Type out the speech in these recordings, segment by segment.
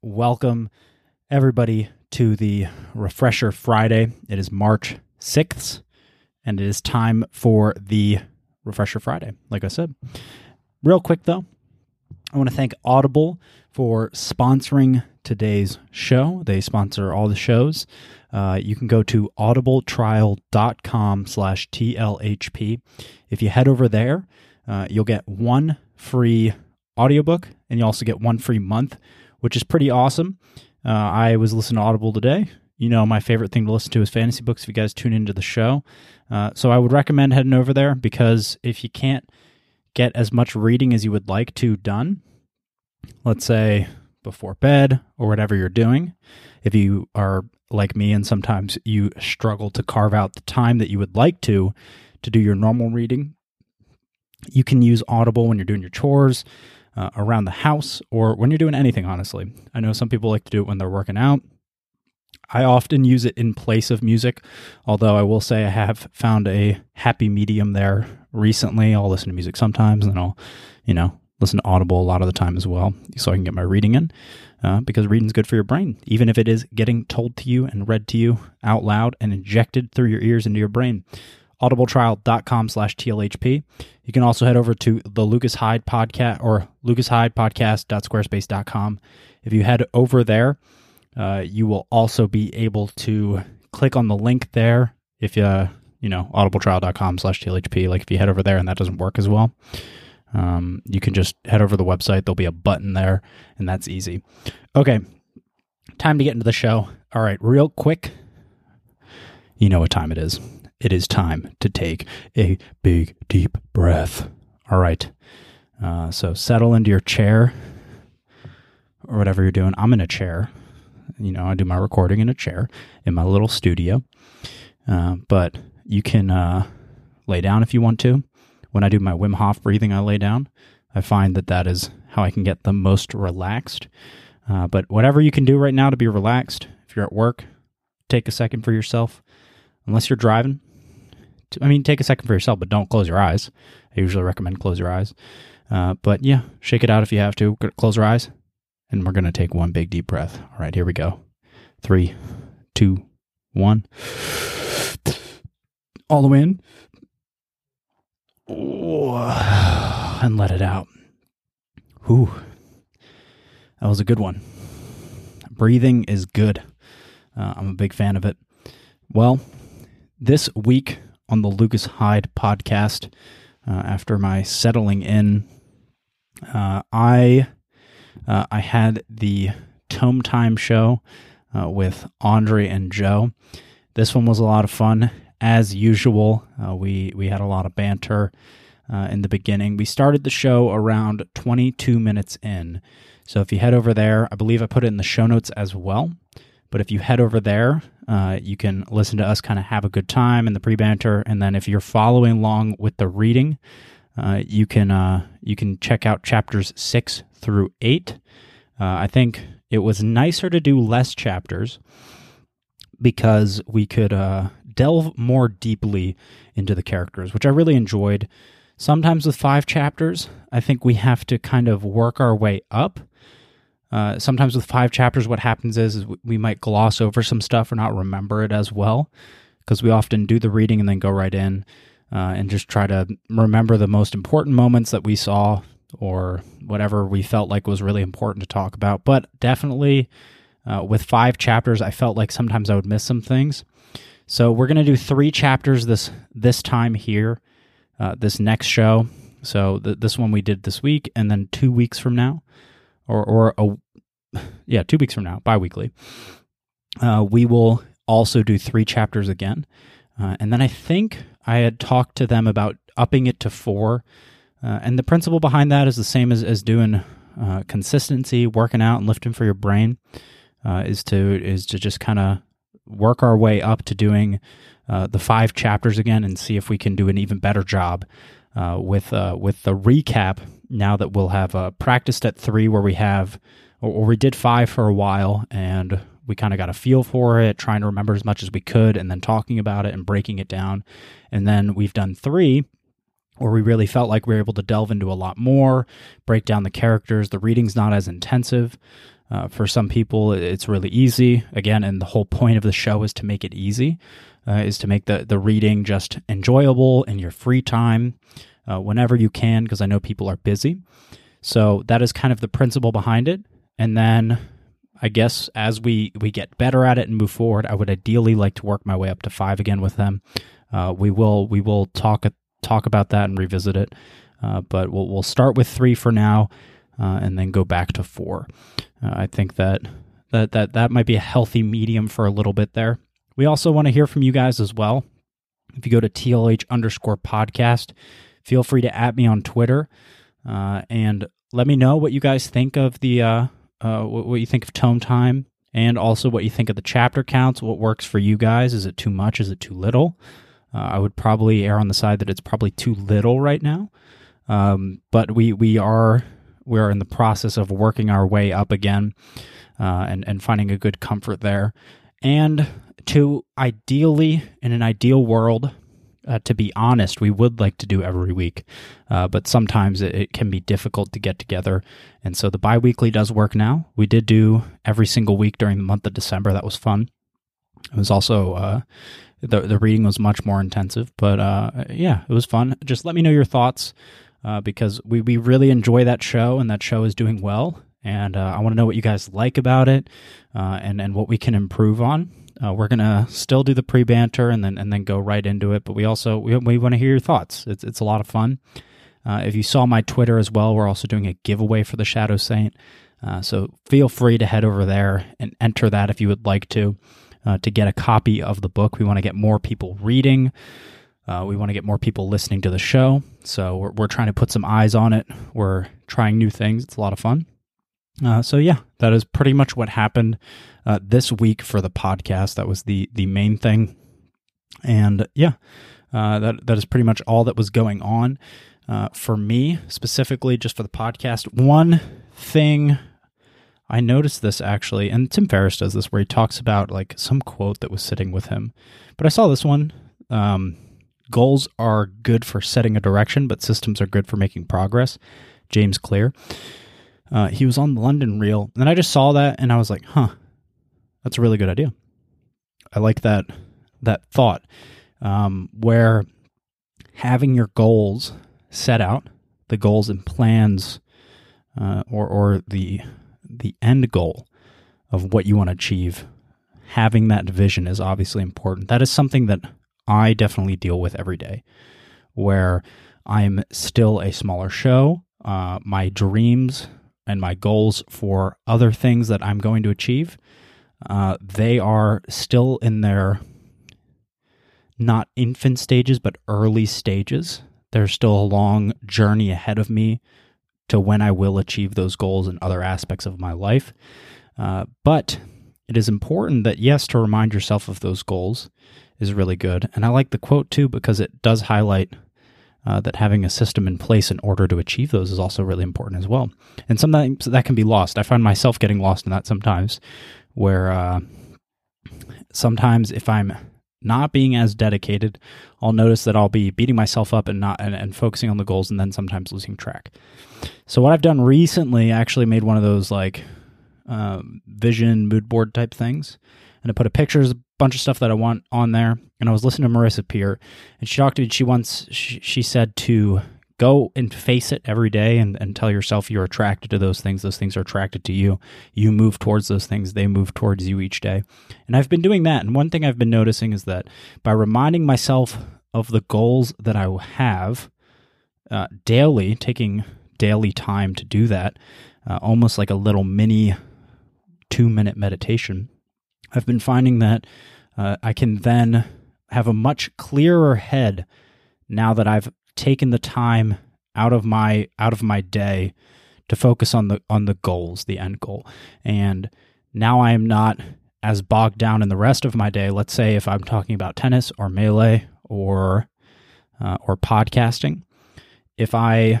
welcome everybody to the Refresher Friday. It is March 6th, and it is time for the Refresher Friday, like I said. Real quick, though, I want to thank Audible for sponsoring today's show. They sponsor all the shows. Uh, you can go to audibletrial.com slash TLHP. If you head over there, uh, you'll get one free audiobook and you also get one free month, which is pretty awesome. Uh, I was listening to Audible today. You know, my favorite thing to listen to is fantasy books if you guys tune into the show. Uh, so I would recommend heading over there because if you can't get as much reading as you would like to done, let's say before bed or whatever you're doing, if you are like me and sometimes you struggle to carve out the time that you would like to to do your normal reading, you can use Audible when you're doing your chores, uh, around the house, or when you're doing anything, honestly. I know some people like to do it when they're working out. I often use it in place of music, although I will say I have found a happy medium there recently. I'll listen to music sometimes and I'll, you know, listen to Audible a lot of the time as well, so I can get my reading in. Uh, because reading's good for your brain, even if it is getting told to you and read to you out loud and injected through your ears into your brain. Audibletrial.com slash TLHP. You can also head over to the Lucas Heyde podcast or Lucas Heyde podcast.squarespace.com. If you head over there, uh, you will also be able to click on the link there if you, you know, audibletrial.com slash TLHP. Like if you head over there and that doesn't work as well, um, you can just head over the website. There'll be a button there, and that's easy. Okay, time to get into the show. All right, real quick. You know what time it is. It is time to take a big, deep breath. All right. Uh, so settle into your chair or whatever you're doing. I'm in a chair. You know, I do my recording in a chair in my little studio. Uh, but you can uh, lay down if you want to when I do my Wim Hof breathing, I lay down. I find that that is how I can get the most relaxed. Uh, but whatever you can do right now to be relaxed, if you're at work, take a second for yourself. Unless you're driving, I mean, take a second for yourself, but don't close your eyes. I usually recommend close your eyes. Uh, but yeah, shake it out if you have to. Close your eyes, and we're going to take one big deep breath. All right, here we go. Three, two, one. All the way in. and let it out. Whew. That was a good one. Breathing is good. Uh, I'm a big fan of it. Well, this week on the Lucas Heyde podcast, uh, after my settling in, uh, I uh, I had the Tome Time show uh, with Andre and Joe. This one was a lot of fun as usual. Uh, we we had a lot of banter in the beginning. We started the show around 22 minutes in. So if you head over there, I believe I put it in the show notes as well. But if you head over there, uh, you can listen to us kind of have a good time in the pre banter, and then if you're following along with the reading, uh, you can uh, you can check out chapters six through eight. Uh, I think it was nicer to do less chapters because we could uh, delve more deeply into the characters, which I really enjoyed. Sometimes with five chapters, I think we have to kind of work our way up. Uh, sometimes with five chapters, what happens is, is, we might gloss over some stuff or not remember it as well because we often do the reading and then go right in uh, and just try to remember the most important moments that we saw or whatever we felt like was really important to talk about. But definitely uh, with five chapters, I felt like sometimes I would miss some things. So we're gonna do three chapters this this time here, uh, this next show. So th- this one we did this week, and then two weeks from now, or or a yeah, two weeks from now, biweekly, uh, we will also do three chapters again. Uh, and then I think I had talked to them about upping it to four. Uh, and the principle behind that is the same as, as doing uh, consistency, working out, and lifting for your brain. Uh, is to is to just kind of work our way up to doing uh, the five chapters again and see if we can do an even better job uh, with uh, with the recap. Now that we'll have uh, practiced at three, where we have, or, or we did five for a while, and we kind of got a feel for it, trying to remember as much as we could, and then talking about it and breaking it down. And then we've done three, where we really felt like we were able to delve into a lot more, break down the characters. The reading's not as intensive. Uh, for some people, it's really easy. Again, and the whole point of the show is to make it easy, uh, is to make the, the reading just enjoyable in your free time uh, whenever you can, because I know people are busy. So that is kind of the principle behind it. And then I guess as we, we get better at it and move forward, I would ideally like to work my way up to five again with them. Uh, we will we will talk talk about that and revisit it, uh, but we'll we'll start with three for now, uh, and then go back to four. Uh, I think that that that that might be a healthy medium for a little bit there. We also want to hear from you guys as well. If you go to TLH underscore podcast, feel free to at me on Twitter uh, and let me know what you guys think of the uh, what, what, you think of tome time and also what you think of the chapter counts. What works for you guys? Is it too much? Is it too little? Uh, I would probably err on the side that it's probably too little right now. Um, but we we are we are in the process of working our way up again, uh, and and finding a good comfort there, and to ideally in an ideal world. Uh, to be honest, we would like to do every week, uh, but sometimes it, it, can be difficult to get together. And so the bi weekly does work now. We did do every single week during the month of December. That was fun. It was also uh, the the reading was much more intensive, but uh, yeah, it was fun. Just let me know your thoughts uh, because we we really enjoy that show, and that show is doing well. And uh, I want to know what you guys like about it, and and what we can improve on. Uh, we're gonna still do the pre banter and then and then go right into it, but we also we, we want to hear your thoughts. It's it's a lot of fun. Uh, if you saw my Twitter as well, we're also doing a giveaway for the Shadow Saint. so feel free to head over there and enter that if you would like to uh, to get a copy of the book. We want to get more people reading. Uh, we want to get more people listening to the show. So we're, we're trying to put some eyes on it. We're trying new things. It's a lot of fun. Uh, so yeah, that is pretty much what happened uh, this week for the podcast. That was the the main thing, and yeah, uh, that that is pretty much all that was going on uh, for me specifically, just for the podcast. One thing I noticed this actually, and Tim Ferriss does this where he talks about like some quote that was sitting with him. But I saw this one. Um, goals are good for setting a direction, but systems are good for making progress. James Clear. Uh, he was on the London Real, and I just saw that, and I was like, "Huh, that's a really good idea." I like that that thought, um, where having your goals set out, the goals and plans, uh, or or the the end goal of what you want to achieve, having that vision is obviously important. That is something that I definitely deal with every day, where I'm still a smaller show. Uh, my dreams and my goals for other things that I'm going to achieve, uh, they are still in their not infant stages, but early stages. There's still a long journey ahead of me to when I will achieve those goals in other aspects of my life. Uh, but it is important that, yes, to remind yourself of those goals is really good. And I like the quote too because it does highlight uh, that having a system in place in order to achieve those is also really important as well. And sometimes that can be lost. I find myself getting lost in that sometimes, where uh, sometimes if I'm not being as dedicated, I'll notice that I'll be beating myself up and not and, and, focusing on the goals and then sometimes losing track. So what I've done recently, I actually made one of those like um, vision mood board type things, and I put a pictures, bunch of stuff that I want on there. And I was listening to Marissa Peer, and she talked to me. She once she, she said to go and face it every day and, and tell yourself you're attracted to those things. Those things are attracted to you. You move towards those things, they move towards you each day. And I've been doing that. And one thing I've been noticing is that by reminding myself of the goals that I have uh, daily, taking daily time to do that, uh, almost like a little mini two minute meditation, I've been finding that uh, I can then have a much clearer head now that I've taken the time out of my out of my day to focus on the on the goals, the end goal. And now I am not as bogged down in the rest of my day. Let's say if I'm talking about tennis or melee or uh, or podcasting, if I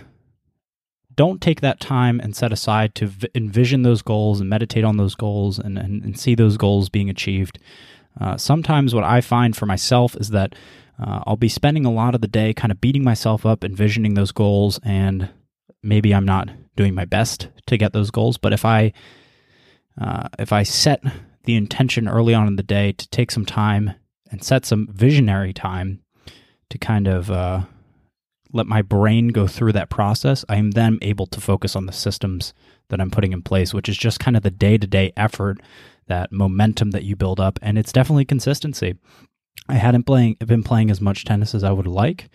don't take that time and set aside to v- envision those goals and meditate on those goals and, and, and see those goals being achieved, uh, sometimes what I find for myself is that uh, I'll be spending a lot of the day kind of beating myself up, envisioning those goals, and maybe I'm not doing my best to get those goals. But if I uh, if I set the intention early on in the day to take some time and set some visionary time to kind of uh, let my brain go through that process, I am then able to focus on the systems that I'm putting in place, which is just kind of the day to day effort, that momentum that you build up. And it's definitely consistency. I hadn't playing, been playing as much tennis as I would like.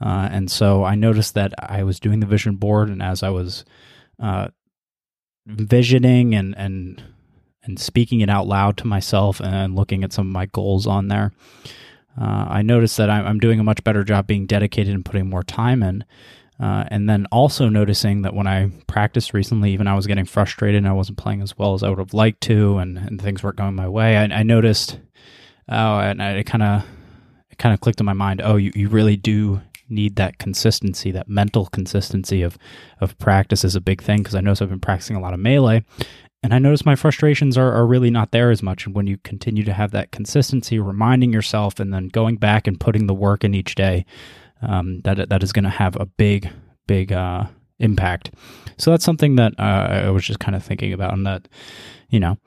Uh, and so I noticed that I was doing the vision board, and as I was uh, visioning and, and and speaking it out loud to myself and looking at some of my goals on there, uh, I noticed that I'm, I'm, doing a much better job being dedicated and putting more time in. Uh, and then also noticing that when I practiced recently, even I was getting frustrated and I wasn't playing as well as I would have liked to, and, and things weren't going my way. I, I noticed, oh, and I, it kind of it kind of clicked in my mind. Oh, you, you really do need that consistency, that mental consistency of of practice is a big thing because I notice I've been practicing a lot of melee, and I notice my frustrations are, are really not there as much. And when you continue to have that consistency, reminding yourself, and then going back and putting the work in each day, um, that that is going to have a big, big uh, impact. So that's something that uh, I was just kind of thinking about, and that you know,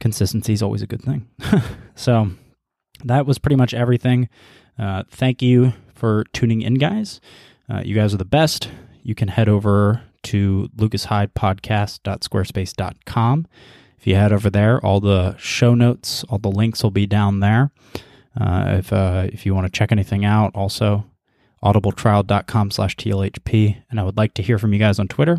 consistency is always a good thing. so that was pretty much everything. Uh, thank you for tuning in, guys. Uh, you guys are the best. You can head over to lucasheydepodcast.squarespace.com. If you head over there, all the show notes, all the links will be down there. Uh, if uh, if you want to check anything out, also audibletrial.com slash TLHP. And I would like to hear from you guys on Twitter.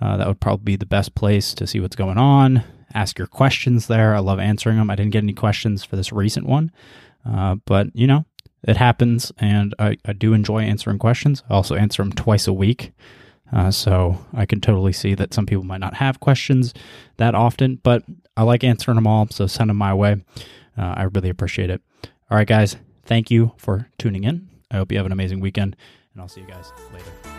Uh, that would probably be the best place to see what's going on. Ask your questions there. I love answering them. I didn't get any questions for this recent one, uh, but you know, it happens, and I, I, do enjoy answering questions. I also answer them twice a week. Uh, so I can totally see that some people might not have questions that often, but I like answering them all. So send them my way. Uh, I really appreciate it. All right, guys. Thank you for tuning in. I hope you have an amazing weekend, and I'll see you guys later.